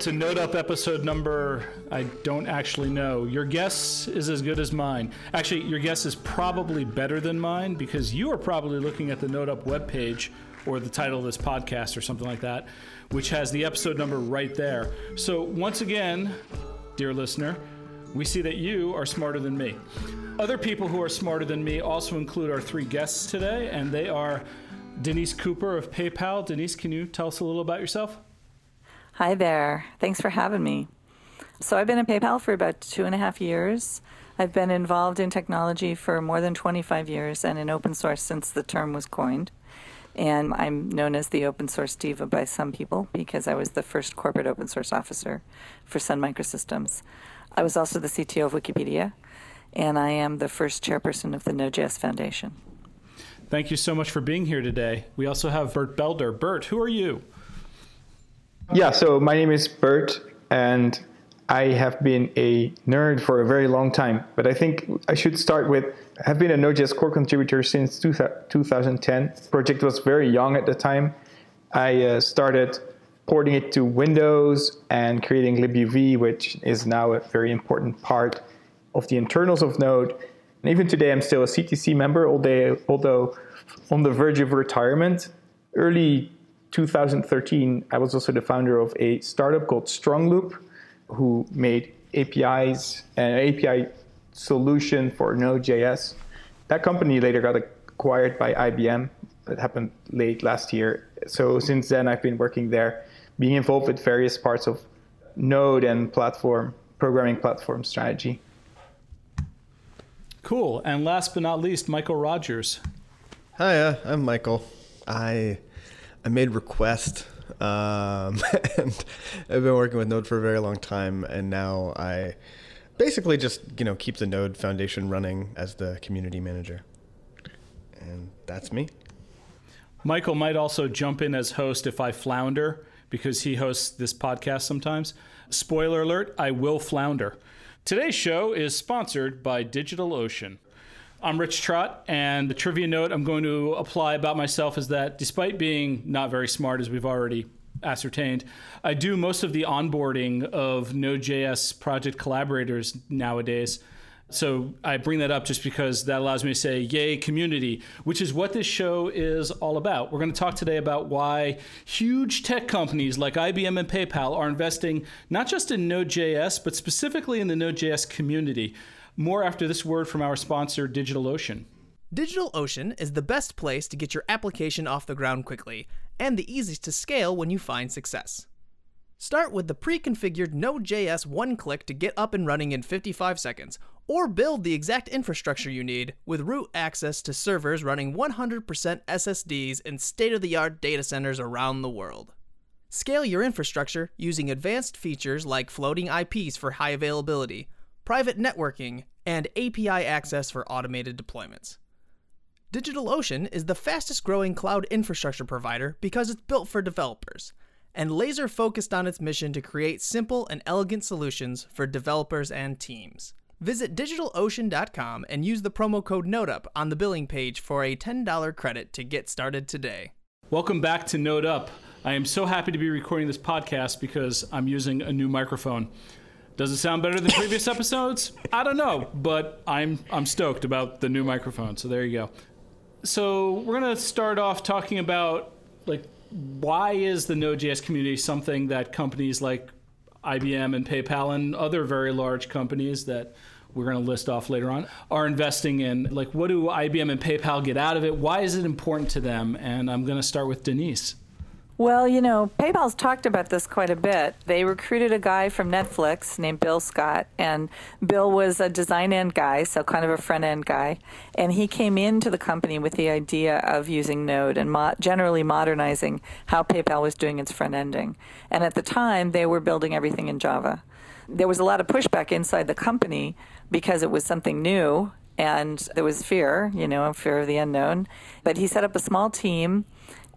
To NodeUp episode number, I don't actually know. Your guess is as good as mine. Actually, your guess is probably better than mine because you are probably looking at the NodeUp webpage or the title of this podcast or something like that, which has the episode number right there. So, once again, dear listener, we see that you are smarter than me. Other people who are smarter than me also include our three guests today, and they are Danese Cooper of PayPal. Danese, can you tell us a little about yourself? Hi there. Thanks for having me. So, I've been in PayPal for about two and a half years. I've been involved in technology for more than 25 years and in open source since the term was coined. And I'm known as the open source diva by some people because I was the first corporate open source officer for Sun Microsystems. I was also the CTO of Wikipedia, and I am the first chairperson of the Node.js Foundation. Thank you so much for being here today. We also have Bert Belder. Bert, who are you? Yeah, so my name is Bert, and I have been a nerd for a very long time. But I think I should start with I've been a Node.js core contributor since 2010. The project was very young at the time. I uh, started porting it to Windows and creating libuv, which is now a very important part of the internals of Node. And even today, I'm still a CTC member, although on the verge of retirement. Early 2013, I was also the founder of a startup called Strongloop, who made APIs, and API solution for Node.js. That company later got acquired by IBM. That happened late last year. So since then, I've been working there, being involved with various parts of Node and platform programming platform strategy. Cool. And last but not least, Mikeal Rogers. Hi, I'm Mikeal. I I made request um, and I've been working with Node for a very long time, and now I basically just you know keep the Node Foundation running as the community manager, and that's me. Mikeal might also jump in as host if I flounder because he hosts this podcast sometimes. Spoiler alert: I will flounder. Today's show is sponsored by DigitalOcean. I'm Rich Trott, and the trivia note I'm going to apply about myself is that despite being not very smart, as we've already ascertained, I do most of the onboarding of Node.js project collaborators nowadays. So I bring that up just because that allows me to say, yay, community, which is what this show is all about. We're going to talk today about why huge tech companies like IBM and PayPal are investing not just in Node.js, but specifically in the Node.js community. More after this word from our sponsor, DigitalOcean. DigitalOcean is the best place to get your application off the ground quickly, and the easiest to scale when you find success. Start with the pre-configured Node.js one-click to get up and running in 55 seconds, or build the exact infrastructure you need with root access to servers running 100% SSDs in state-of-the-art data centers around the world. Scale your infrastructure using advanced features like floating IPs for high availability, private networking, and API access for automated deployments. DigitalOcean is the fastest growing cloud infrastructure provider because it's built for developers and laser focused on its mission to create simple and elegant solutions for developers and teams. Visit digitalocean.com and use the promo code NODEUP on the billing page for a $10 credit to get started today. Welcome back to NodeUp. I am so happy to be recording this podcast because I'm using a new microphone. Does it sound better than previous episodes? I don't know, but I'm I'm stoked about the new microphone. So there you go. So we're gonna start off talking about like why is the Node.js community something that companies like IBM and PayPal and other very large companies that we're going to list off later on are investing in like what do IBM and PayPal get out of it why is it important to them and I'm going to start with Danese well, you know, PayPal's talked about this quite a bit. They recruited a guy from Netflix named Bill Scott, and Bill was a design end guy, so kind of a front end guy. And he came into the company with the idea of using Node and mo- generally modernizing how PayPal was doing its front ending. And at the time, they were building everything in Java. There was a lot of pushback inside the company because it was something new and there was fear, you know, fear of the unknown. But he set up a small team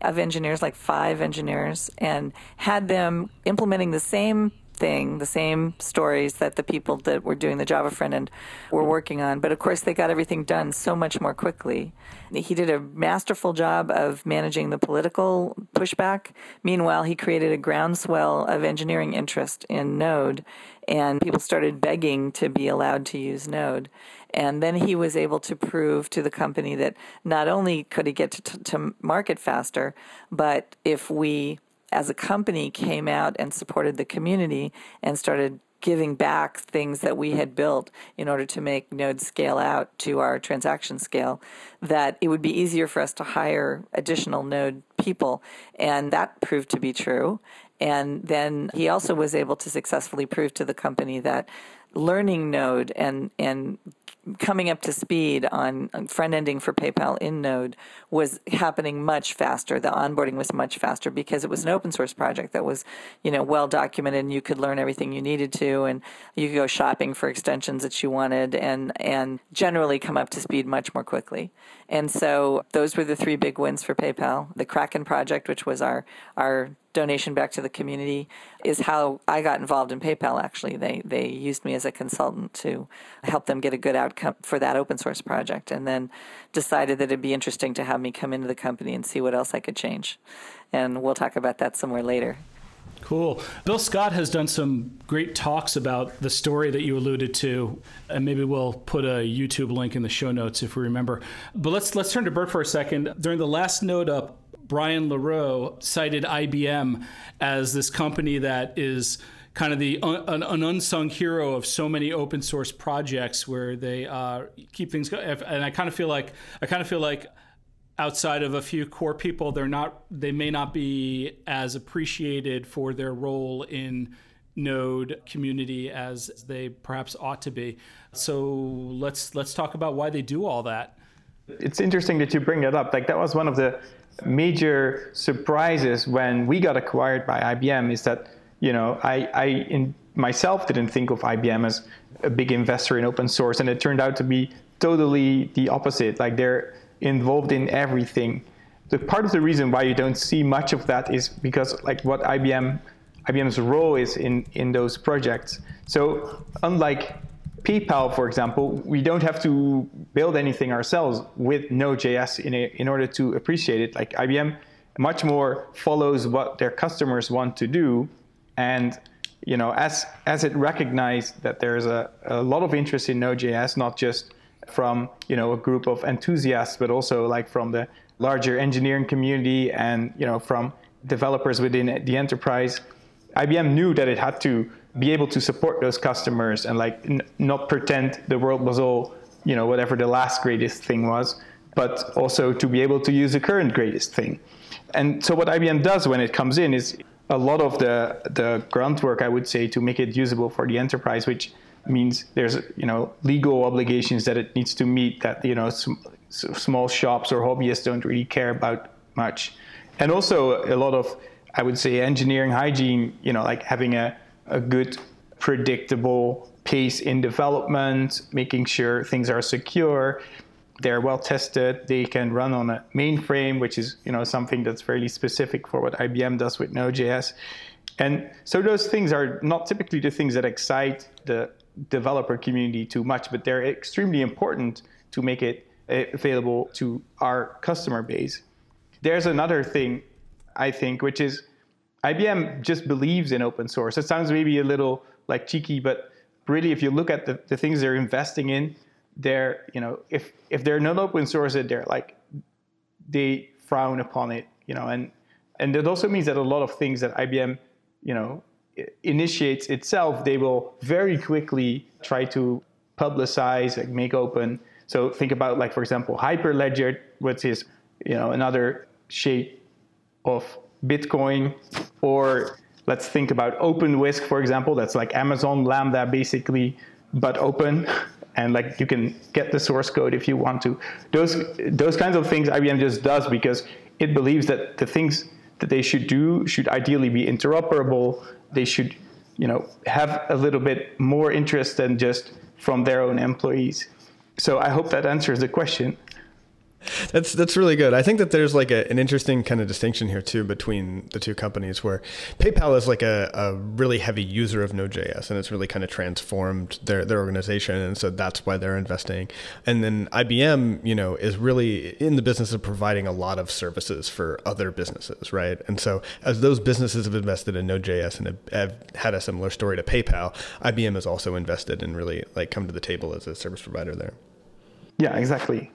of engineers, like five engineers, and had them implementing the same thing, the same stories that the people that were doing the Java front end were working on. But of course, they got everything done so much more quickly. He did a masterful job of managing the political pushback. Meanwhile, he created a groundswell of engineering interest in Node, and people started begging to be allowed to use Node. And then he was able to prove to the company that not only could he get to, to market faster, but if we as a company came out and supported the community and started giving back things that we had built in order to make Node scale out to our transaction scale, that it would be easier for us to hire additional Node people. And that proved to be true. And then he also was able to successfully prove to the company that learning Node and, and coming up to speed on, front ending for PayPal in Node was happening much faster. The onboarding was much faster because it was an open source project that was, you know, well documented and you could learn everything you needed to and you could go shopping for extensions that you wanted and and generally come up to speed much more quickly. And so those were the three big wins for PayPal. The Kraken project, which was our our donation back to the community is how I got involved in PayPal. Actually, they they used me as a consultant to help them get a good outcome for that open source project, and then decided that it'd be interesting to have me come into the company and see what else I could change. And we'll talk about that somewhere later. Cool. Bill Scott has done some great talks about the story that you alluded to, and maybe we'll put a YouTube link in the show notes if we remember. But let's let's turn to Bert for a second. During the last Node Up, Brian LaRoe cited IBM as this company that is kind of the an, an, unsung hero of so many open source projects where they uh, keep things going. And I kind of feel like I kind of feel like outside of a few core people, they're not they may not be as appreciated for their role in node community as they perhaps ought to be. So let's let's talk about why they do all that. It's interesting that you bring that up. Like that was one of the major surprises when we got acquired by IBM is that you know I, I in myself didn't think of IBM as a big investor in open source, and it turned out to be totally the opposite. Like they're involved in everything. The part of the reason why you don't see much of that is because like what IBM IBM's role is in in those projects. So unlike PayPal, for example, we don't have to build anything ourselves with Node.js in, in order to appreciate it. Like IBM much more follows what their customers want to do. And you know, as, as it recognized that there's a, a lot of interest in Node.js, not just from you know a group of enthusiasts, but also like from the larger engineering community and you know from developers within the enterprise, IBM knew that it had to be able to support those customers and like n- not pretend the world was all you know whatever the last greatest thing was but also to be able to use the current greatest thing. And so what ibm does when it comes in is a lot of the the groundwork i would say to make it usable for the enterprise which means there's you know legal obligations that it needs to meet that you know sm- small shops or hobbyists don't really care about much. And also a lot of i would say engineering hygiene you know like having a a good, predictable pace in development, making sure things are secure, they're well tested, they can run on a mainframe, which is you know something that's fairly specific for what IBM does with Node.js. And so those things are not typically the things that excite the developer community too much, but they're extremely important to make it available to our customer base. There's another thing, I think, which is IBM just believes in open source. It sounds maybe a little like cheeky, but really, if you look at the, the things they're investing in, they're, you know, if, if they're not open source, they're like, they frown upon it, you know, and, and it also means that a lot of things that IBM, you know, initiates itself, they will very quickly try to publicize, like make open. So think about like, for example, Hyperledger, which is, you know, another shape of Bitcoin, or let's think about OpenWhisk, for example. That's like Amazon Lambda, basically, but open. And like you can get the source code if you want to. Those those kinds of things IBM just does because it believes that the things that they should do should ideally be interoperable. They should, you know, have a little bit more interest than just from their own employees. So I hope that answers the question. That's that's really good. I think that there's like a, an interesting kind of distinction here too between the two companies where PayPal is like a, a really heavy user of Node.js and it's really kind of transformed their, their organization and so that's why they're investing. And then IBM, you know, is really in the business of providing a lot of services for other businesses, right? And so as those businesses have invested in Node.js and have had a similar story to PayPal, IBM has also invested and really like come to the table as a service provider there. Yeah, exactly.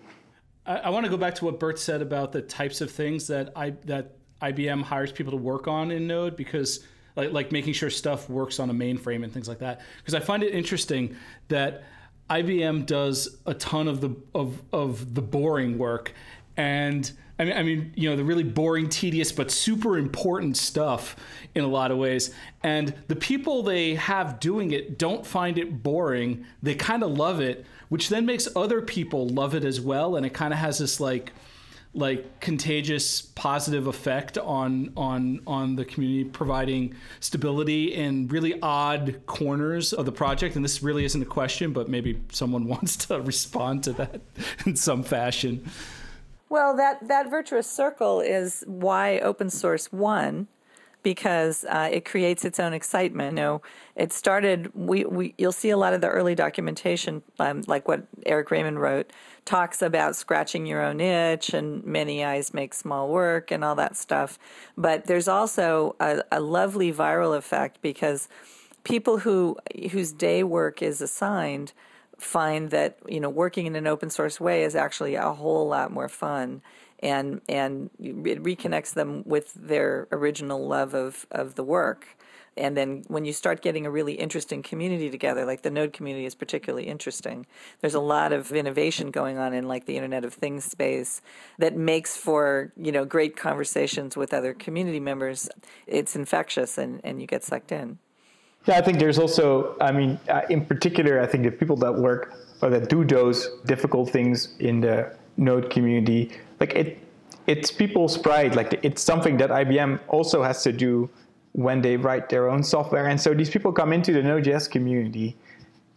I, I want to go back to what Bert said about the types of things that I that IBM hires people to work on in Node because like like making sure stuff works on a mainframe and things like that. Because I find it interesting that IBM does a ton of the of of the boring work and I mean, I mean, you know, the really boring, tedious, but super important stuff in a lot of ways. And the people they have doing it don't find it boring. They kind of love it, which then makes other people love it as well. And it kind of has this like, like contagious positive effect on on on the community providing stability in really odd corners of the project and this really isn't a question but maybe someone wants to respond to that in some fashion well, that, that virtuous circle is why open source won because uh, it creates its own excitement. You know, it started. We, we you'll see a lot of the early documentation, um, like what Eric Raymond wrote, talks about scratching your own itch and many eyes make small work and all that stuff. But there's also a, a lovely viral effect because people who whose day work is assigned find that you know working in an open source way is actually a whole lot more fun and and it reconnects them with their original love of of the work. And then when you start getting a really interesting community together like the node community is particularly interesting. There's a lot of innovation going on in like the internet of things space that makes for you know great conversations with other community members. It's infectious and and you get sucked in yeah, I think there's also, I mean, uh, in particular, I think the people that work or that do those difficult things in the Node community, like it, it's people's pride. Like it's something that IBM also has to do when they write their own software. And so these people come into the Node.js community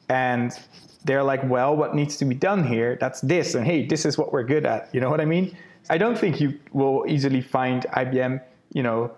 and they're like, well, what needs to be done here? That's this. And hey, this is what we're good at. You know what I mean? I don't think you will easily find IBM, you know,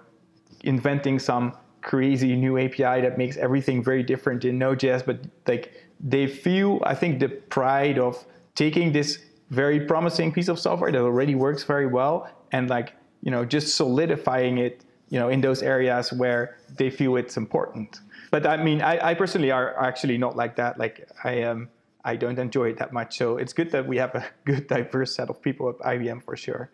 inventing some crazy new API that makes everything very different in Node.js, but like they feel, I think, the pride of taking this very promising piece of software that already works very well and like you know just solidifying it you know in those areas where they feel it's important. But I mean, I, I personally are actually not like that. Like I am. Um, I don't enjoy it that much. So it's good that we have a good diverse set of people at IBM for sure.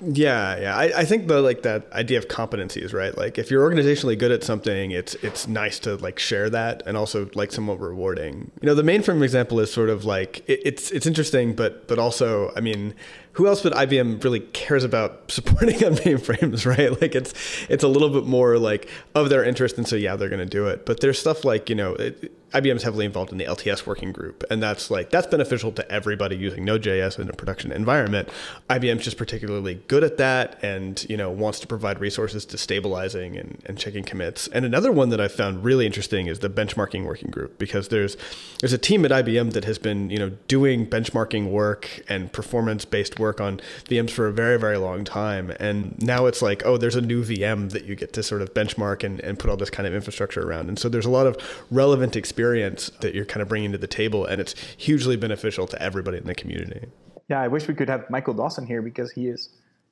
Yeah, yeah. I, I think the like that idea of competencies, right? Like if you're organizationally good at something, it's it's nice to like share that and also like somewhat rewarding. You know, the mainframe example is sort of like it, it's it's interesting, but but also, I mean, who else but IBM really cares about supporting on mainframes, right? Like it's it's a little bit more like of their interest, and so yeah, they're going to do it. But there's stuff like you know, it, IBM is heavily involved in the LTS working group, and that's like that's beneficial to everybody using Node.js in a production environment. IBM's just particularly good at that, and you know wants to provide resources to stabilizing and, and checking commits. And another one that I found really interesting is the benchmarking working group because there's there's a team at IBM that has been you know doing benchmarking work and performance based work on VMs for a very very long time, and now it's like oh there's a new VM that you get to sort of benchmark and, and put all this kind of infrastructure around, and so there's a lot of relevant experience experience that you're kind of bringing to the table, and it's hugely beneficial to everybody in the community. Yeah, I wish we could have Michael Dawson here because he is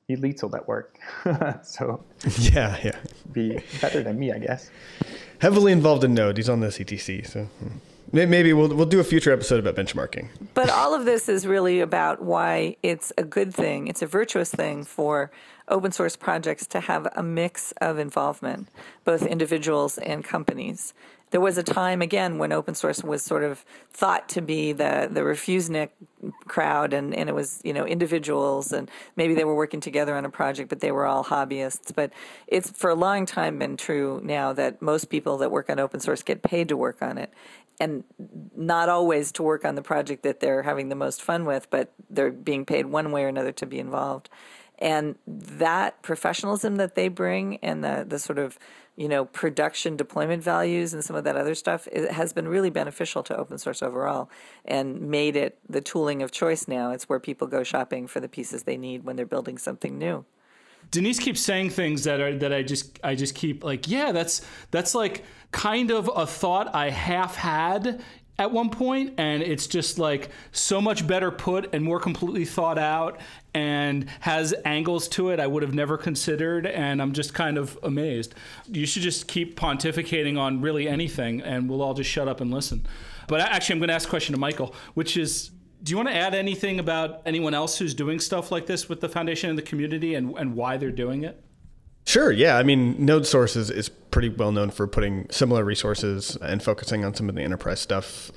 he leads all that work. so yeah, yeah, be better than me, I guess. Heavily involved in Node. He's on the CTC, so. Hmm. Maybe we'll we'll do a future episode about benchmarking. But all of this is really about why it's a good thing. It's a virtuous thing for open source projects to have a mix of involvement, both individuals and companies there was a time again when open source was sort of thought to be the the refusenik crowd and, and it was you know individuals and maybe they were working together on a project but they were all hobbyists. But it's for a long time been true now that most people that work on open source get paid to work on it. And not always to work on the project that they're having the most fun with but they're being paid one way or another to be involved And that professionalism that they bring and the, the sort of you know production deployment values and some of that other stuff has been really beneficial to open source overall and made it the tooling of choice now. It's where people go shopping for the pieces they need when they're building something new. Danese keeps saying things that are that I just I just keep like yeah that's that's like kind of a thought I half had at one point and it's just like so much better put and more completely thought out and has angles to it I would have never considered and I'm just kind of amazed. You should just keep pontificating on really anything and we'll all just shut up and listen. But actually I'm going to ask a question to Mikeal which is do you want to add anything about anyone else who's doing stuff like this with the foundation and the community and, and why they're doing it? Sure. Yeah. I mean, Node Source is, is pretty well known for putting similar resources and focusing on some of the enterprise stuff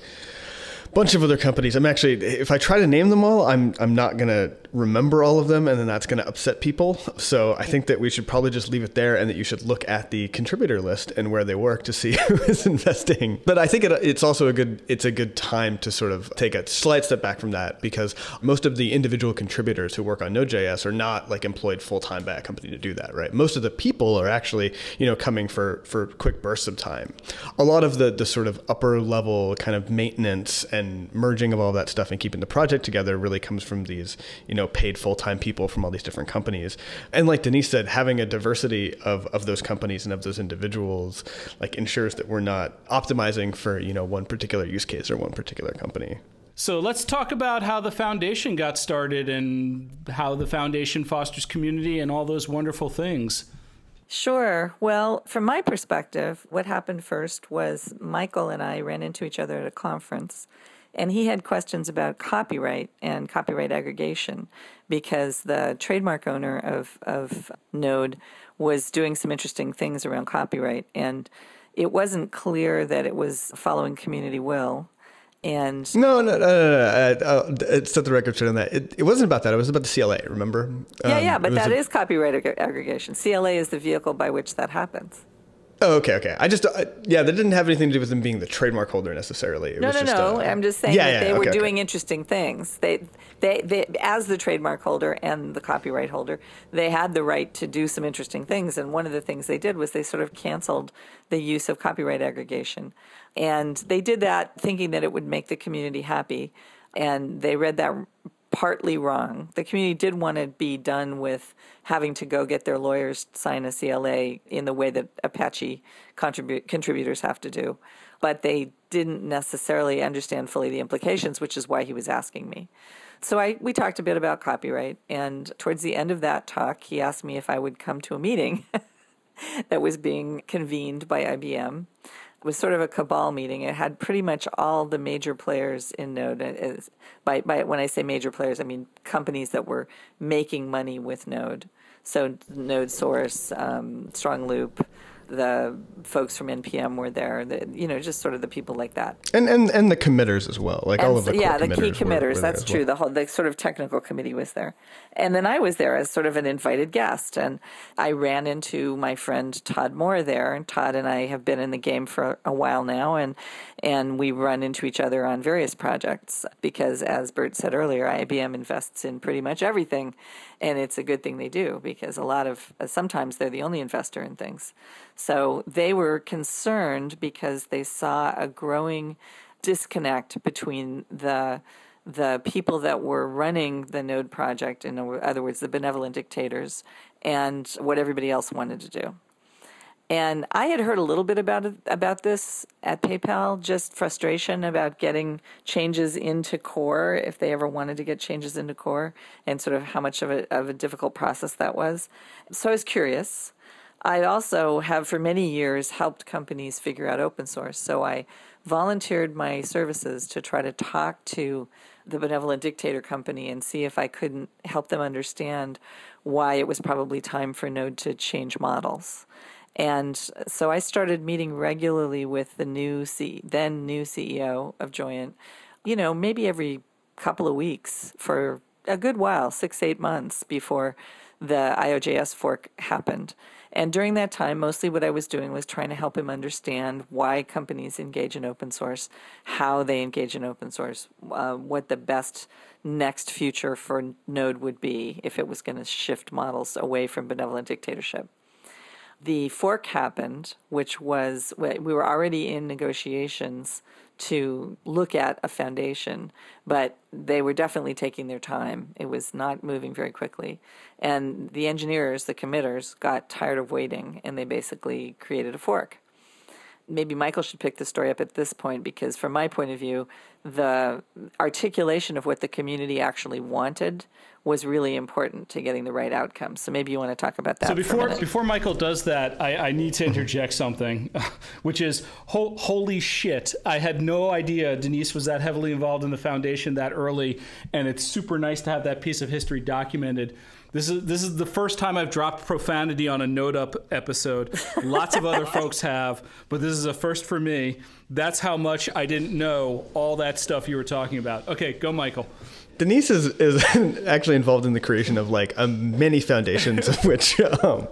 bunch of other companies. I'm actually, if I try to name them all, I'm I'm not gonna remember all of them, and then that's gonna upset people. So I think that we should probably just leave it there, and that you should look at the contributor list and where they work to see who is investing. But I think it, it's also a good it's a good time to sort of take a slight step back from that because most of the individual contributors who work on Node.js are not like employed full time by a company to do that, right? Most of the people are actually you know coming for for quick bursts of time. A lot of the the sort of upper level kind of maintenance and merging of all that stuff and keeping the project together really comes from these, you know, paid full time people from all these different companies. And like Danese said, having a diversity of, of those companies and of those individuals like ensures that we're not optimizing for, you know, one particular use case or one particular company. So let's talk about how the foundation got started and how the foundation fosters community and all those wonderful things. Sure. Well, from my perspective, what happened first was Mikeal and I ran into each other at a conference and he had questions about copyright and copyright aggregation because the trademark owner of, of Node was doing some interesting things around copyright. And it wasn't clear that it was following community will. And no, no, no, no, no. Uh, uh, set the record straight on that. It, it wasn't about that. It was about the CLA. Remember? Yeah, um, yeah, but that a, is copyright ag- aggregation. CLA is the vehicle by which that happens. Oh, okay, okay. I just, uh, yeah, that didn't have anything to do with them being the trademark holder necessarily. It no, no, just, no. Uh, I'm just saying yeah, that yeah, they okay, were okay. doing interesting things. They, they, they, as the trademark holder and the copyright holder, they had the right to do some interesting things. And one of the things they did was they sort of canceled the use of copyright aggregation, and they did that thinking that it would make the community happy. And they read that partly wrong. The community did want to be done with having to go get their lawyers sign a CLA in the way that Apache contribu- contributors have to do. But they didn't necessarily understand fully the implications, which is why he was asking me. So I we talked a bit about copyright, and towards the end of that talk, he asked me if I would come to a meeting that was being convened by IBM was sort of a cabal meeting. It had pretty much all the major players in Node. By, by when I say major players, I mean companies that were making money with Node. So Node Source, um, Strong Loop, the folks from npm were there the, you know just sort of the people like that and and and the committers as well like and all of the yeah the key committers were there that's true well. the whole the sort of technical committee was there and then i was there as sort of an invited guest and i ran into my friend todd moore there and todd and i have been in the game for a while now and and we run into each other on various projects because as bert said earlier ibm invests in pretty much everything and it's a good thing they do because a lot of uh, sometimes they're the only investor in things. So they were concerned because they saw a growing disconnect between the the people that were running the node project in other words the benevolent dictators and what everybody else wanted to do and I had heard a little bit about it, about this at PayPal, just frustration about getting changes into core if they ever wanted to get changes into core, and sort of how much of a, of a difficult process that was. So I was curious. I also have for many years helped companies figure out open source. So I volunteered my services to try to talk to the benevolent dictator company and see if I couldn't help them understand why it was probably time for Node to change models. And so I started meeting regularly with the new C- then new CEO of Joyent, you know, maybe every couple of weeks for a good while, six, eight months before the IOJS fork happened. And during that time, mostly what I was doing was trying to help him understand why companies engage in open source, how they engage in open source, uh, what the best next future for Node would be if it was going to shift models away from benevolent dictatorship. The fork happened, which was we were already in negotiations to look at a foundation, but they were definitely taking their time. It was not moving very quickly. And the engineers, the committers, got tired of waiting and they basically created a fork maybe Mikeal should pick the story up at this point because, from my point of view, the articulation of what the community actually wanted was really important to getting the right outcome. So maybe you want to talk about that. So before before Mikeal does that, I, I need to interject something, which is ho- holy shit! I had no idea Danese was that heavily involved in the foundation that early, and it's super nice to have that piece of history documented. This is this is the first time I've dropped profanity on a Node Up episode. Lots of other folks have, but this is a first for me. That's how much I didn't know all that stuff you were talking about. Okay, go, Mikeal. Danese is, is actually involved in the creation of like a many foundations of which um,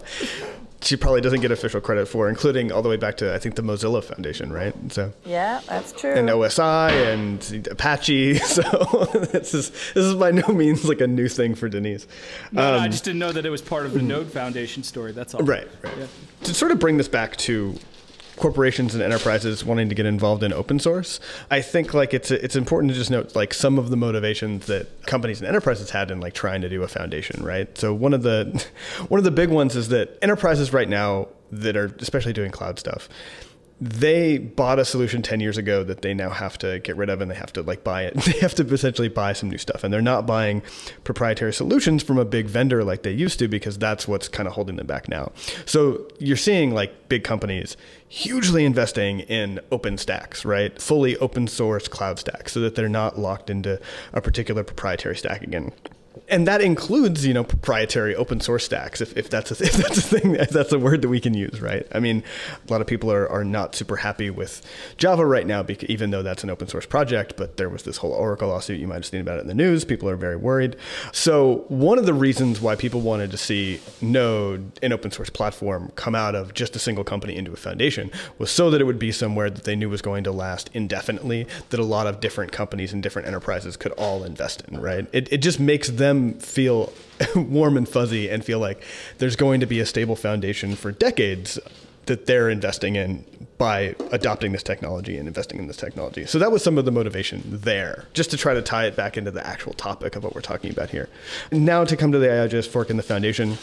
she probably doesn't get official credit for, including all the way back to I think the Mozilla Foundation, right? So yeah, that's true. And OSI and Apache. So this is this is by no means like a new thing for Danese. No, um, no, I um, just didn't know that it was part of the Node Foundation story. That's all. Right, right. Yeah. To sort of bring this back to corporations and enterprises wanting to get involved in open source. I think like it's it's important to just note like some of the motivations that companies and enterprises had in like trying to do a foundation, right? So one of the one of the big ones is that enterprises right now that are especially doing cloud stuff they bought a solution 10 years ago that they now have to get rid of and they have to like buy it. They have to essentially buy some new stuff. And they're not buying proprietary solutions from a big vendor like they used to because that's what's kind of holding them back now. So you're seeing like big companies hugely investing in open stacks right? Fully open source cloud stacks so that they're not locked into a particular proprietary stack again and that includes you know proprietary open source stacks if, if that's a, if that's a thing if that's a word that we can use right? I mean a lot of people are, are not super happy with java right now because, even though that's an open source project but there was this whole oracle lawsuit you might have seen about it in the news people are very worried. So one of the reasons why people wanted to see node an open source platform come out of just a single company into a foundation was so that it would be somewhere that they knew was going to last indefinitely that a lot of different companies and different enterprises could all invest in right? It, it just makes them feel warm and fuzzy and feel like there's going to be a stable foundation for decades that they're investing in by adopting this technology and investing in this technology. So that was some of the motivation there, just to try to tie it back into the actual topic of what we're talking about here. Now to come to the IOJS fork and the foundation,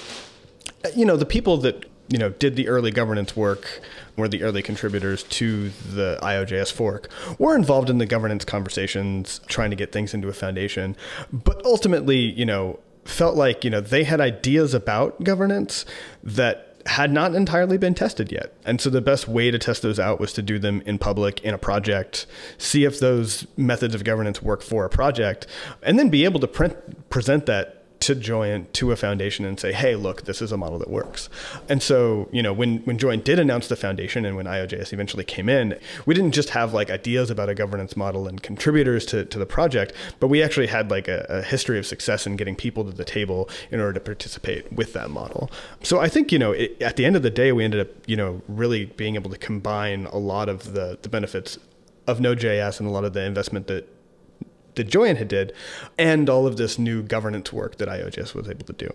you know, the people that you know did the early governance work were the early contributors to the IOJS fork, were involved in the governance conversations, trying to get things into a foundation, but ultimately, you know, felt like, you know, they had ideas about governance that had not entirely been tested yet. And so the best way to test those out was to do them in public in a project, see if those methods of governance work for a project, and then be able to print, present that to Joyent to a foundation and say, hey, look, this is a model that works. And so, you know, when, when Joyent did announce the foundation and when IOJS eventually came in, we didn't just have like ideas about a governance model and contributors to, to the project, but we actually had like a, a history of success in getting people to the table in order to participate with that model. So I think, you know, it, at the end of the day, we ended up, you know, really being able to combine a lot of the, the benefits of Node.js and a lot of the investment that that Joyent had did, and all of this new governance work that IOJS was able to do.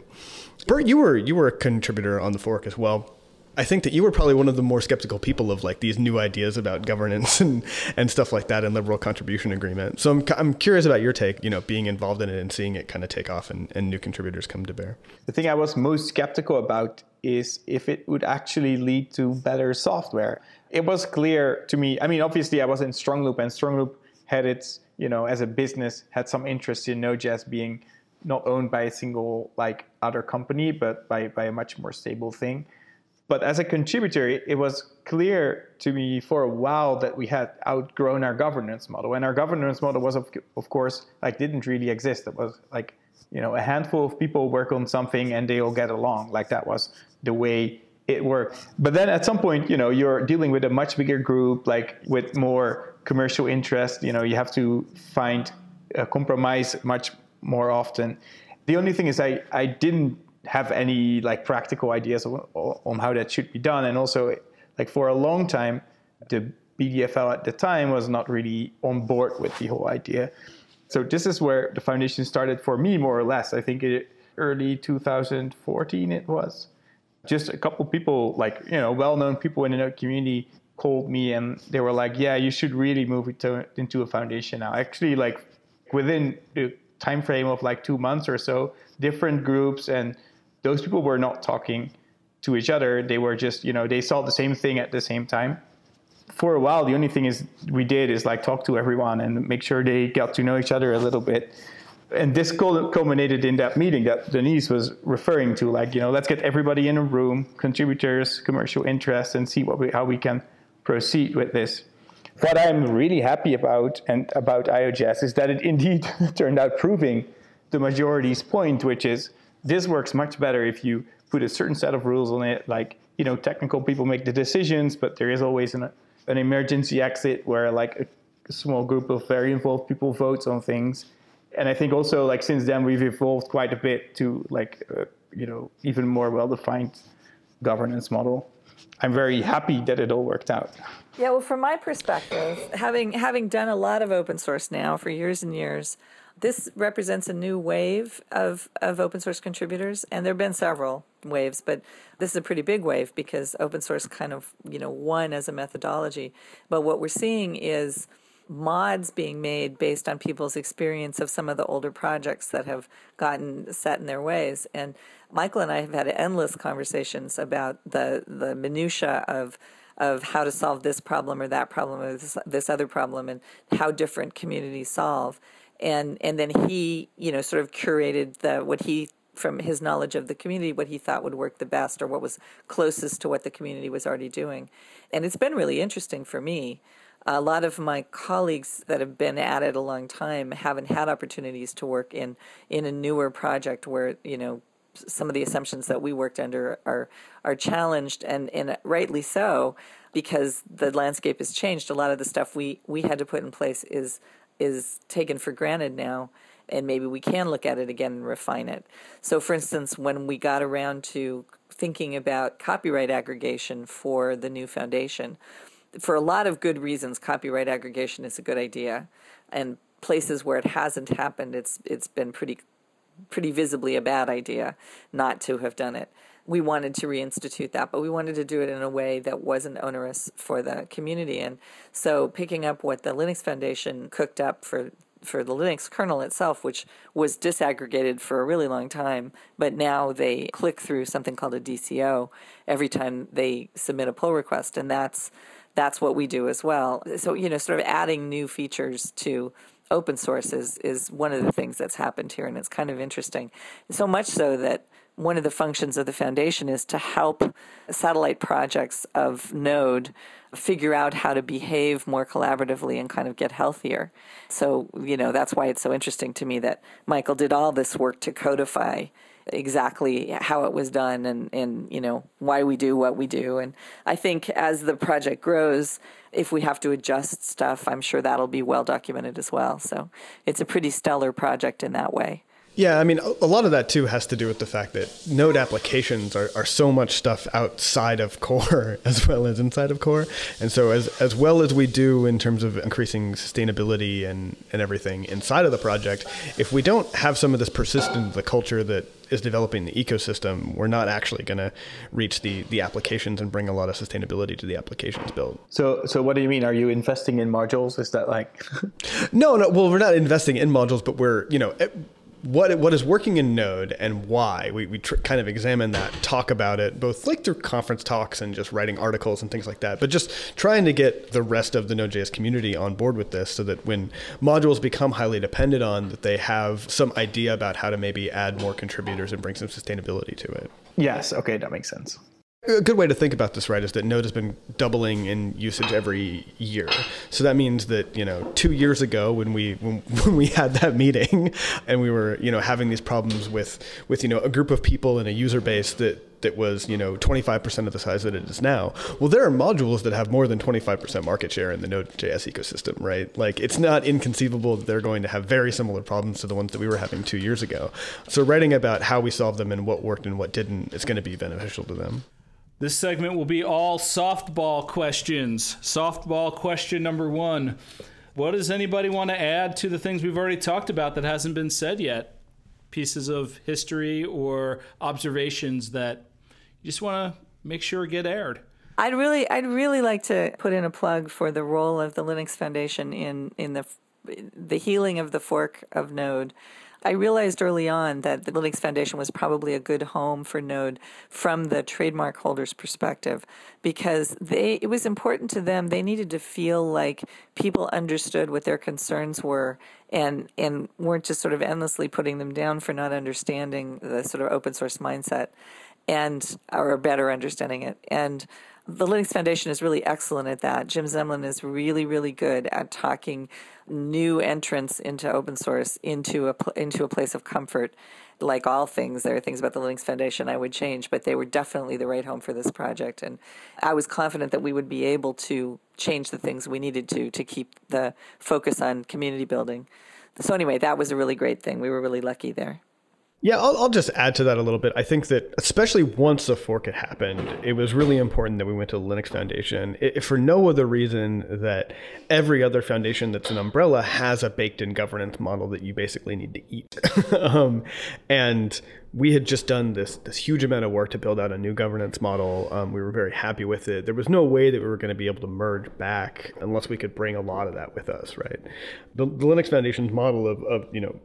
Bert, you were you were a contributor on the fork as well. I think that you were probably one of the more skeptical people of like these new ideas about governance and, and stuff like that and liberal contribution agreement. So I'm, I'm curious about your take, you know, being involved in it and seeing it kind of take off and, and new contributors come to bear. The thing I was most skeptical about is if it would actually lead to better software. It was clear to me, I mean, obviously I was in Strongloop and Strongloop had its you know, as a business, had some interest in Node.js being not owned by a single like other company, but by, by a much more stable thing. But as a contributor, it was clear to me for a while that we had outgrown our governance model. And our governance model was, of, of course, like didn't really exist. It was like, you know, a handful of people work on something and they all get along. Like that was the way it worked. But then at some point, you know, you're dealing with a much bigger group, like with more commercial interest, you know, you have to find a compromise much more often. The only thing is, I, I didn't have any like practical ideas on, on how that should be done. And also, like for a long time, the BDFL at the time was not really on board with the whole idea. So this is where the foundation started for me, more or less. I think it, early 2014 it was. Just a couple people, like you know, well-known people in the community, called me and they were like, "Yeah, you should really move it to, into a foundation now." Actually, like within the time frame of like two months or so, different groups and those people were not talking to each other. They were just, you know, they saw the same thing at the same time. For a while, the only thing is we did is like talk to everyone and make sure they got to know each other a little bit. And this culminated in that meeting that Danese was referring to, like, you know, let's get everybody in a room, contributors, commercial interests, and see what we, how we can proceed with this. What I'm really happy about and about IOJS is that it indeed turned out proving the majority's point, which is this works much better if you put a certain set of rules on it. Like, you know, technical people make the decisions, but there is always an, an emergency exit where like a, a small group of very involved people votes on things. And I think also like since then we've evolved quite a bit to like, uh, you know, even more well-defined governance model. I'm very happy that it all worked out. Yeah, well, from my perspective, having having done a lot of open source now for years and years, this represents a new wave of, of open source contributors, and there have been several waves, but this is a pretty big wave because open source kind of you know won as a methodology. But what we're seeing is mods being made based on people's experience of some of the older projects that have gotten set in their ways. And Mikeal and I have had endless conversations about the the minutia of of how to solve this problem or that problem or this, this other problem and how different communities solve and and then he you know sort of curated the what he from his knowledge of the community what he thought would work the best or what was closest to what the community was already doing and it's been really interesting for me a lot of my colleagues that have been at it a long time haven't had opportunities to work in in a newer project where you know some of the assumptions that we worked under are are challenged and and rightly so because the landscape has changed a lot of the stuff we we had to put in place is is taken for granted now and maybe we can look at it again and refine it. So, for instance, when we got around to thinking about copyright aggregation for the new foundation, for a lot of good reasons, copyright aggregation is a good idea. And places where it hasn't happened, it's it's been pretty pretty visibly a bad idea not to have done it. We wanted to reinstitute that, but we wanted to do it in a way that wasn't onerous for the community. And so, picking up what the Linux Foundation cooked up for for the Linux kernel itself, which was disaggregated for a really long time, but now they click through something called a DCO every time they submit a pull request, and that's that's what we do as well. So you know, sort of adding new features to open source is, is one of the things that's happened here, and it's kind of interesting. So much so that one of the functions of the foundation is to help satellite projects of Node figure out how to behave more collaboratively and kind of get healthier. So, you know, that's why it's so interesting to me that Mikeal did all this work to codify exactly how it was done and, and you know why we do what we do. And i think as the project grows if we have to adjust stuff i'm sure that'll be well documented as well. So it's a pretty stellar project in that way yeah, I mean, a lot of that too has to do with the fact that Node applications are, are so much stuff outside of core as well as inside of core. And so, as, as well as we do in terms of increasing sustainability and, and everything inside of the project, if we don't have some of this persistent the culture that is developing the ecosystem, we're not actually going to reach the, the applications and bring a lot of sustainability to the applications built. So, so what do you mean? Are you investing in modules? Is that like? no, no. Well, we're not investing in modules, but we're, you know, what what is working in Node and why. We, we tr- kind of examine that, talk about it, both like through conference talks and just writing articles and things like that. But just trying to get the rest of the Node.js community on board with this, so that when modules become highly dependent on, that they have some idea about how to maybe add more contributors and bring some sustainability to it. Yes. Okay, that makes sense. A good way to think about this, right, is that Node has been doubling in usage every year. So that means that you know, two years ago, when we when, when we had that meeting, and we were you know having these problems with with you know a group of people in a user base that that was, you know, 25% of the size that it is now. Well, there are modules that have more than 25% market share in the Node.js ecosystem, right? Like it's not inconceivable that they're going to have very similar problems to the ones that we were having two years ago. So writing about how we solved them and what worked and what didn't is going to be beneficial to them. This segment will be all softball questions. Softball question number one. What does anybody want to add to the things we've already talked about that hasn't been said yet? Pieces of history or observations that you just want to make sure get aired. I'd really, I'd really like to put in a plug for the role of the Linux Foundation in in the the healing of the fork of Node. I realized early on that the Linux Foundation was probably a good home for Node from the trademark holder's perspective because they it was important to them. They needed to feel like people understood what their concerns were and and weren't just sort of endlessly putting them down for not understanding the sort of open source mindset and or better understanding it. And the Linux Foundation is really excellent at that. Jim Zemlin is really, really good at talking new entrance into open source into a into a place of comfort. Like all things, there are things about the Linux Foundation I would change, but they were definitely the right home for this project, and I was confident that we would be able to change the things we needed to to keep the focus on community building. So anyway, that was a really great thing. We were really lucky there. Yeah, I'll, I'll, just add to that a little bit. I think that especially once the fork had happened, it was really important that we went to the Linux Foundation, if for no other reason that every other foundation that's an umbrella has a baked-in governance model that you basically need to eat. um, and we had just done this this huge amount of work to build out a new governance model. Um, we were very happy with it. There was no way that we were going to be able to merge back unless we could bring a lot of that with us, right? The, the Linux Foundation's model of, of you know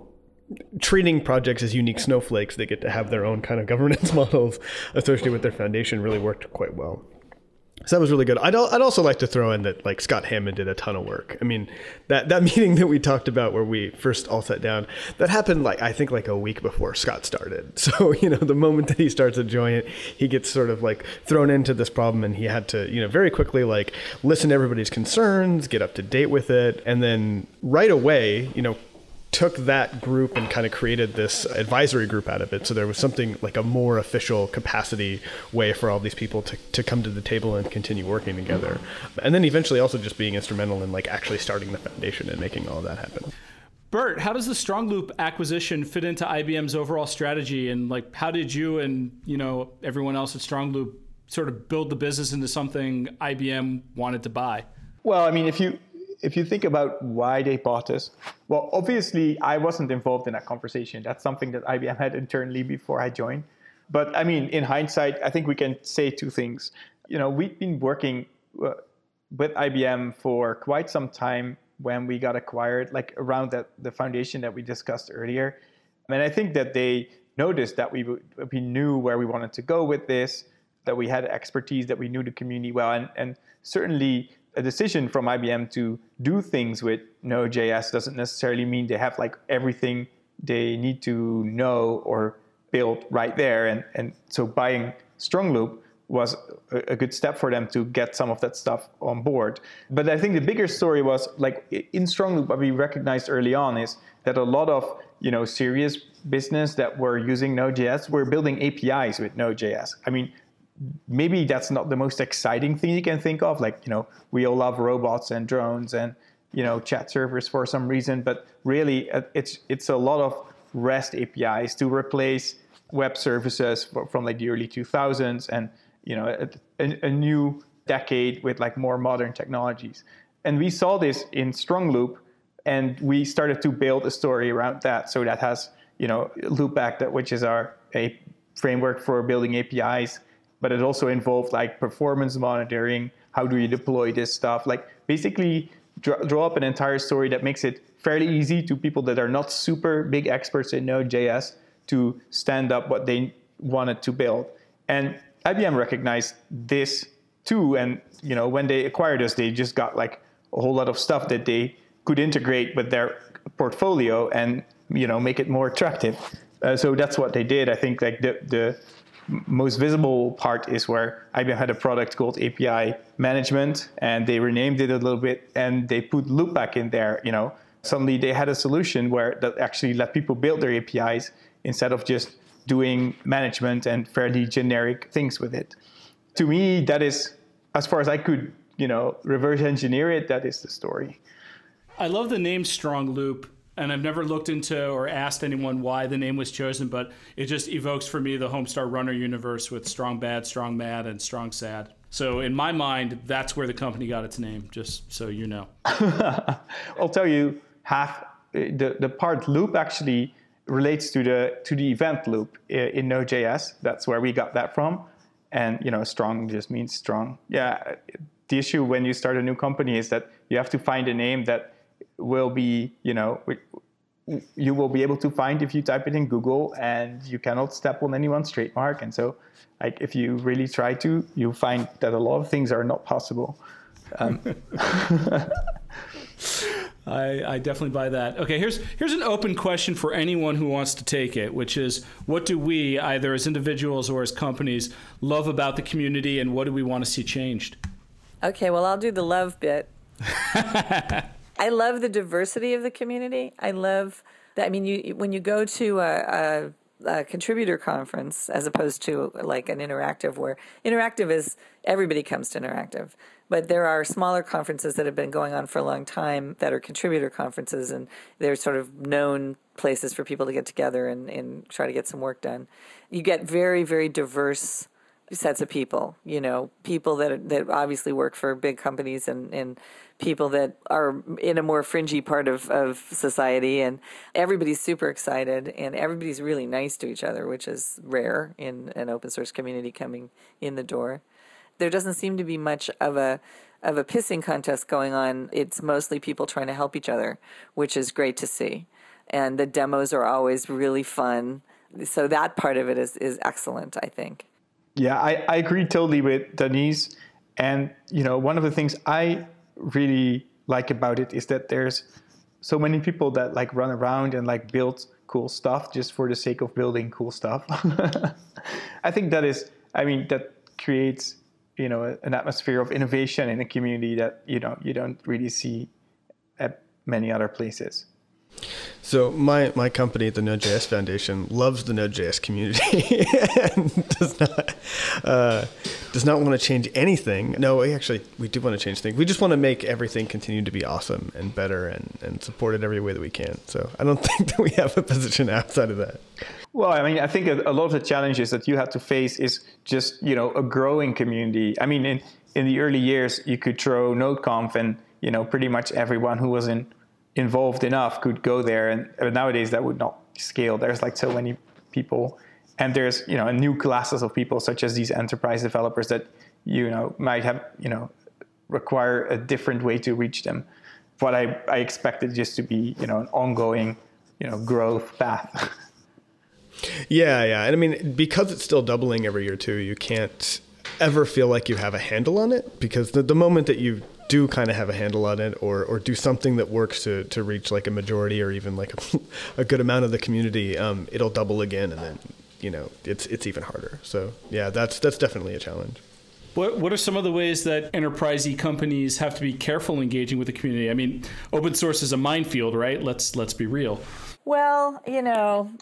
treating projects as unique snowflakes they get to have their own kind of governance models associated with their foundation really worked quite well so that was really good. I'd, I'd also like to throw in that like Scott Hammond did a ton of work. I mean, that, that meeting that we talked about where we first all sat down, that happened like I think like a week before Scott started. So, you know, the moment that he starts join it, he gets sort of like thrown into this problem and he had to, you know, very quickly like listen to everybody's concerns, get up to date with it, and then right away, you know, took that group and kind of created this advisory group out of it. So there was something like a more official capacity way for all these people to, to come to the table and continue working together. And then eventually also just being instrumental in like actually starting the foundation and making all of that happen. Bert, how does the StrongLoop acquisition fit into IBM's overall strategy and like how did you and, you know, everyone else at StrongLoop sort of build the business into something IBM wanted to buy? Well, I mean, if you if you think about why they bought us, well, obviously I wasn't involved in that conversation. That's something that IBM had internally before I joined. But I mean, in hindsight, I think we can say two things. You know, we've been working uh, with IBM for quite some time when we got acquired, like around that the foundation that we discussed earlier. And I think that they noticed that we we knew where we wanted to go with this, that we had expertise, that we knew the community well, and and certainly a decision from IBM to do things with Node.js doesn't necessarily mean they have like everything they need to know or build right there. And, and so buying StrongLoop was a, a good step for them to get some of that stuff on board. But I think the bigger story was like in StrongLoop, what we recognized early on is that a lot of you know serious business that were using Node.js were building APIs with Node.js. I mean, maybe that's not the most exciting thing you can think of. Like, you know, we all love robots and drones and, you know, chat servers for some reason, but really uh, it's, it's a lot of REST APIs to replace web services from like the early 2000s and, you know, a, a new decade with like more modern technologies. And we saw this in StrongLoop and we started to build a story around that. So that has, you know, Loopback, that which is our a framework for building APIs but it also involved like performance monitoring. How do you deploy this stuff? Like basically draw, up an entire story that makes it fairly easy to people that are not super big experts in Node.js to stand up what they wanted to build. And IBM recognized this too. And you know, when they acquired us, they just got like a whole lot of stuff that they could integrate with their portfolio and you know make it more attractive. Uh, so that's what they did. I think like the the most visible part is where IBM had a product called API Management, and they renamed it a little bit, and they put Loopback in there. You know, suddenly they had a solution where that actually let people build their APIs instead of just doing management and fairly generic things with it. To me, that is, as far as I could, you know, reverse engineer it, that is the story. I love the name StrongLoop, and I've never looked into or asked anyone why the name was chosen, but it just evokes for me the Homestar Runner universe with Strong Bad, Strong Mad, and Strong Sad. So in my mind, that's where the company got its name. Just so you know. I'll tell you, half eh, the the part loop actually relates to the to the event loop eh, in Node.js. That's where we got that from. And you know, strong just means strong. Yeah. The issue when you start a new company is that you have to find a name that will be, you know, you will be able to find if you type it in Google, and you cannot step on anyone's trademark. And so, like, if you really try to, you find that a lot of things are not possible. Um, I, I, definitely buy that. Okay, here's here's an open question for anyone who wants to take it, which is what do we, either as individuals or as companies, love about the community, and what do we want to see changed? Okay, well, I'll do the love bit. I love the diversity of the community. I love that. I mean, you when you go to a, a, a, contributor conference as opposed to like an interactive, where interactive is everybody comes to interactive, but there are smaller conferences that have been going on for a long time that are contributor conferences, and they're sort of known places for people to get together and, and try to get some work done. You get very very diverse sets of people. You know, people that that obviously work for big companies and and people that are in a more fringy part of, of society. And everybody's super excited and everybody's really nice to each other which is rare in an open source community coming in the door. There doesn't seem to be much of a of a pissing contest going on. It's mostly people trying to help each other which is great to see. And the demos are always really fun. So that part of it is is excellent i think yeah i, I agree totally with Danese and you know one of the things i really like about it is that there's so many people that like run around and like build cool stuff just for the sake of building cool stuff. I think that is, I mean, that creates you know an atmosphere of innovation in a community that you know you don't really see at many other places. So my, my company, the Node.js Foundation, loves the Node.js community and does not uh, does not want to change anything. No, we actually we do want to change things. We just want to make everything continue to be awesome and better and, and support it every way that we can. So I don't think that we have a position outside of that. Well, I mean, I think a, a lot of the challenges that you have to face is just you know a growing community. I mean, in in the early years, you could throw NodeConf and you know pretty much everyone who was in involved enough could go there. And nowadays that would not scale. There's like so many people, and there's you know new classes of people such as these enterprise developers that you know might have you know require a different way to reach them. But I I expect it just to be you know an ongoing you know growth path. yeah, yeah, and I mean because it's still doubling every year too, you can't ever feel like you have a handle on it because the, the moment that you do kind of have a handle on it or, or do something that works to, to reach like a majority or even like a, a good amount of the community, um, it'll double again and then, you know, it's, it's even harder. So yeah, that's, that's definitely a challenge. What, what are some of the ways that enterprisey companies have to be careful engaging with the community? I mean, open source is a minefield, right? Let's let's be real. Well, you know,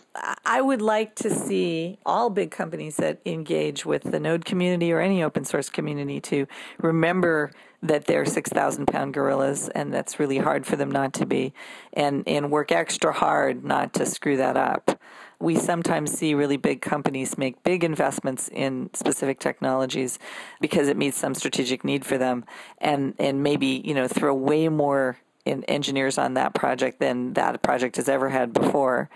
I would like to see all big companies that engage with the Node community or any open source community to remember that they're 6,000 pound gorillas and that's really hard for them not to be and, and work extra hard not to screw that up. We sometimes see really big companies make big investments in specific technologies because it meets some strategic need for them and, and maybe, you know, throw way more engineers on that project than that project has ever had before.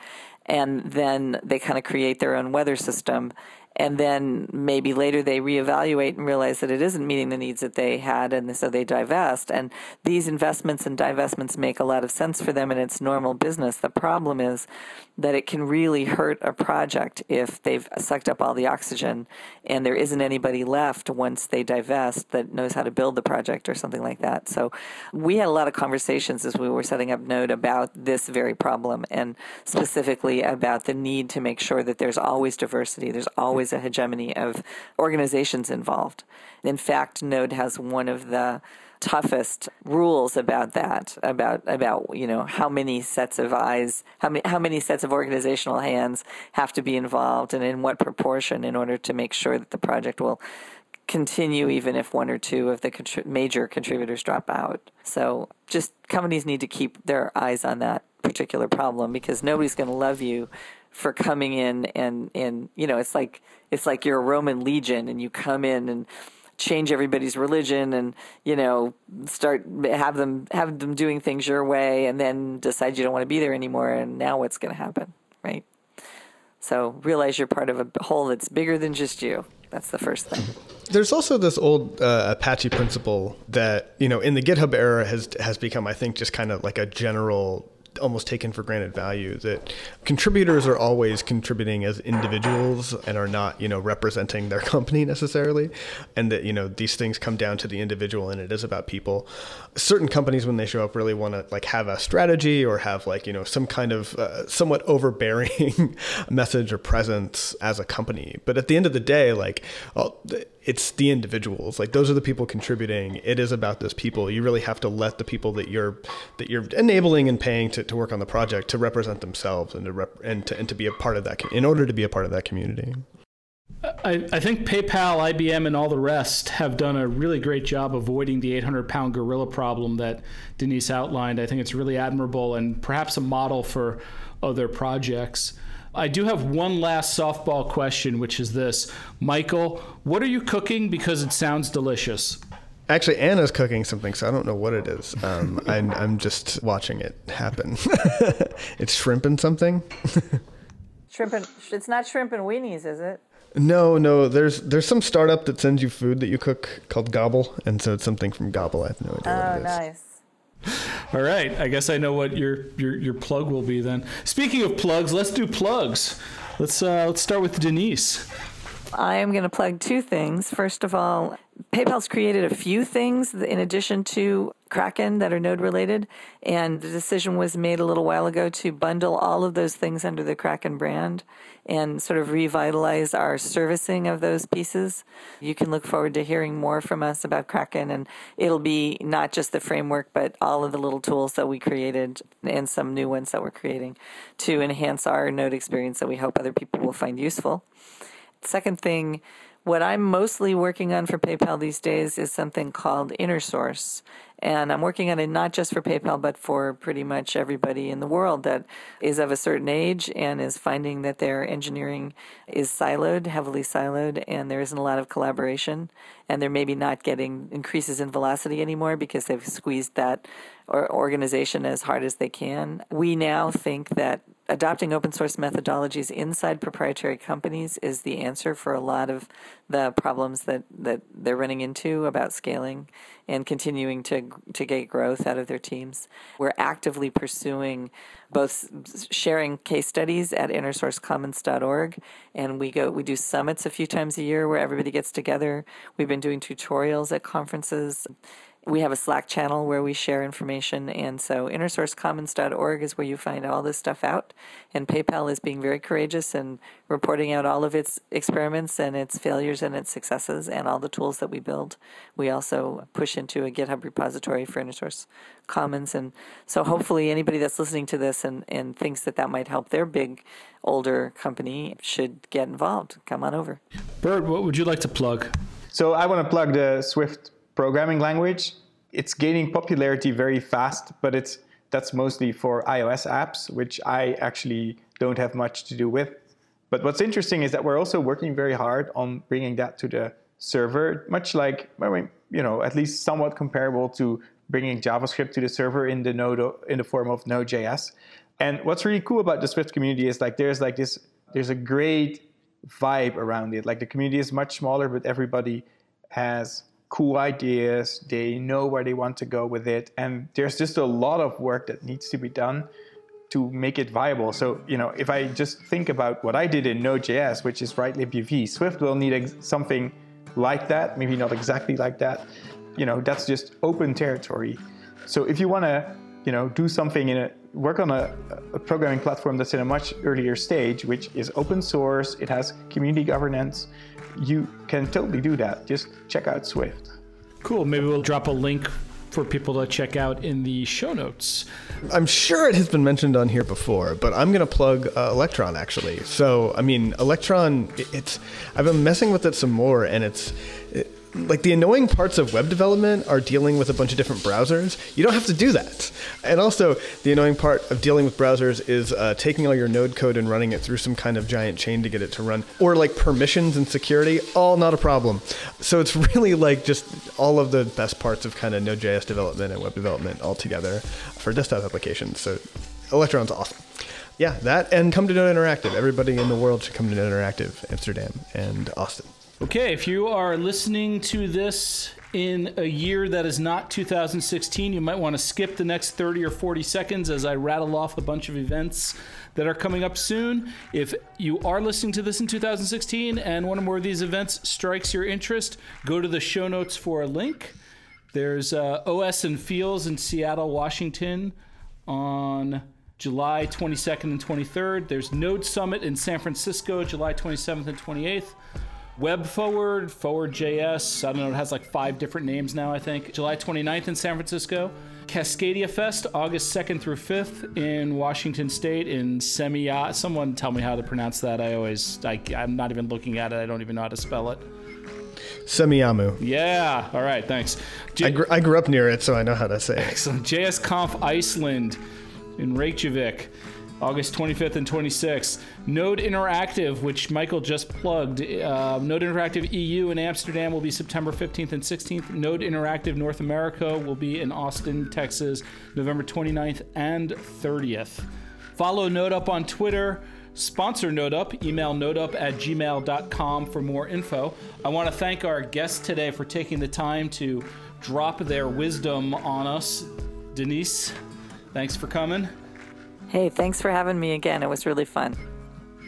And then they kind of create their own weather system and then maybe later they reevaluate and realize that it isn't meeting the needs that they had, and so they divest. And these investments and divestments make a lot of sense for them and its normal business. The problem is that it can really hurt a project if they've sucked up all the oxygen and there isn't anybody left once they divest that knows how to build the project or something like that. So we had a lot of conversations as we were setting up Node about this very problem and specifically about the need to make sure that there's always diversity, there's always a hegemony of organizations involved. In fact, Node has one of the toughest rules about that about about you know how many sets of eyes how many how many sets of organizational hands have to be involved and in what proportion in order to make sure that the project will continue even if one or two of the contri- major contributors drop out. So just companies need to keep their eyes on that particular problem because nobody's going to love you for coming in and and you know it's like it's like you're a Roman legion and you come in and change everybody's religion and you know start have them have them doing things your way and then decide you don't want to be there anymore and now what's going to happen right? So realize you're part of a whole that's bigger than just you. That's the first thing. There's also this old uh, Apache principle that you know in the GitHub era has has become, I think, just kind of like a general almost taken for granted value that contributors are always contributing as individuals and are not you know representing their company necessarily and that you know these things come down to the individual and it is about people. Certain companies when they show up really want to like have a strategy or have like you know some kind of uh, somewhat overbearing message or presence as a company. But at the end of the day like it's the individuals. Like those are the people contributing. It is about those people. You really have to let the people that you're that you're enabling and paying to, to work on the project to represent themselves and to rep, and to and to be a part of that in order to be a part of that community I, I, think PayPal, IBM, and all the rest have done a really great job avoiding the 800 pound gorilla problem that Danese outlined. I think it's really admirable and perhaps a model for other projects. I do have one last softball question, which is this Mikeal, what are you cooking because it sounds delicious? Actually, Anna's cooking something, so I don't know what it is. Um, I'm, I'm just watching it happen. it's shrimp and something. shrimp and it's not shrimp and weenies, is it? No, no. There's there's some startup that sends you food that you cook called Gobble, and so it's something from Gobble. I have no idea. Oh, what it is. nice. All right, I guess I know what your, your your plug will be then. Speaking of plugs, let's do plugs. Let's uh, let's start with Danese. I am going to plug two things. First of all, PayPal's created a few things in addition to Kraken that are node related, and the decision was made a little while ago to bundle all of those things under the Kraken brand and sort of revitalize our servicing of those pieces. You can look forward to hearing more from us about Kraken, and it'll be not just the framework, but all of the little tools that we created and some new ones that we're creating to enhance our node experience that we hope other people will find useful. Second thing, what I'm mostly working on for PayPal these days is something called InnerSource. And I'm working on it not just for PayPal, but for pretty much everybody in the world that is of a certain age and is finding that their engineering is siloed, heavily siloed, and there isn't a lot of collaboration. And they're maybe not getting increases in velocity anymore because they've squeezed that organization as hard as they can. We now think that adopting open source methodologies inside proprietary companies is the answer for a lot of the problems that, that they're running into about scaling and continuing to to get growth out of their teams. We're actively pursuing both sharing case studies at innersourcecommons.org and we go we do summits a few times a year where everybody gets together. We've been doing tutorials at conferences we have a Slack channel where we share information, and so innersourcecommons.org is where you find all this stuff out. And PayPal is being very courageous and reporting out all of its experiments and its failures and its successes and all the tools that we build. We also push into a GitHub repository for InnerSource Commons, and so hopefully anybody that's listening to this and, and thinks that that might help their big older company should get involved. Come on over. Bert, what would you like to plug? So I want to plug the Swift programming language. It's gaining popularity very fast, but it's that's mostly for iOS apps, which I actually don't have much to do with. But what's interesting is that we're also working very hard on bringing that to the server, much like I mean, you know, at least somewhat comparable to bringing JavaScript to the server in the node in the form of Node.js. And what's really cool about the Swift community is like there's like this there's a great vibe around it. Like the community is much smaller, but everybody has cool ideas. They know where they want to go with it. And there's just a lot of work that needs to be done to make it viable. So, you know, if I just think about what I did in Node.js, which is write libuv, Swift will need ex- something like that, maybe not exactly like that. You know, that's just open territory. So if you want to, you know, do something in a work on a, a, programming platform that's in a much earlier stage, which is open source, it has community governance, you can totally do that. Just check out Swift. Cool. Maybe we'll drop a link for people to check out in the show notes. I'm sure it has been mentioned on here before, but I'm going to plug uh, Electron actually. So, I mean, Electron, it's I've been messing with it some more, and it's. Like the annoying parts of web development are dealing with a bunch of different browsers. You don't have to do that. And also, the annoying part of dealing with browsers is uh, taking all your node code and running it through some kind of giant chain to get it to run, or like permissions and security, all not a problem. So it's really like just all of the best parts of kind of Node.js development and web development all together for desktop applications. So Electron's awesome. Yeah, that and come to Node Interactive. Everybody in the world should come to Node Interactive, Amsterdam and Austin. Okay, if you are listening to this in a year that is not 2016, you might want to skip the next 30 or 40 seconds as I rattle off a bunch of events that are coming up soon. If you are listening to this in 2016 and one or more of these events strikes your interest, go to the show notes for a link. There's uh, OS and Feels in Seattle, Washington on July 22nd and 23rd. There's Node Summit in San Francisco, July 27th and 28th. Web Forward, Forward JS. I don't know, it has like five different names now, I think. July 29th in San Francisco. CascadiaFest, August 2nd through 5th in Washington State in Semia. Someone tell me how to pronounce that. I always, I, I'm not even looking at it. I don't even know how to spell it. Semiahmoo. Yeah. All right. Thanks. J- I, gr- I grew up near it, so I know how to say it. Excellent. JSConf Iceland in Reykjavik. August 25th and 26th. Node Interactive, which Mikeal just plugged. Uh, Node Interactive EU in Amsterdam will be September 15th and 16th. Node Interactive North America will be in Austin, Texas, November 29th and 30th. Follow NodeUp on Twitter. Sponsor NodeUp. Email nodeup at gmail.com for more info. I want to thank our guests today for taking the time to drop their wisdom on us. Danese, thanks for coming. Hey, thanks for having me again. It was really fun.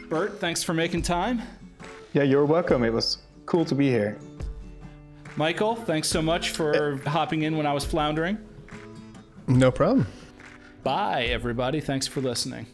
Bert, thanks for making time. Yeah, you're welcome. It was cool to be here. Mikeal, thanks so much for eh. hopping in when I was floundering. No problem. Bye, everybody. Thanks for listening.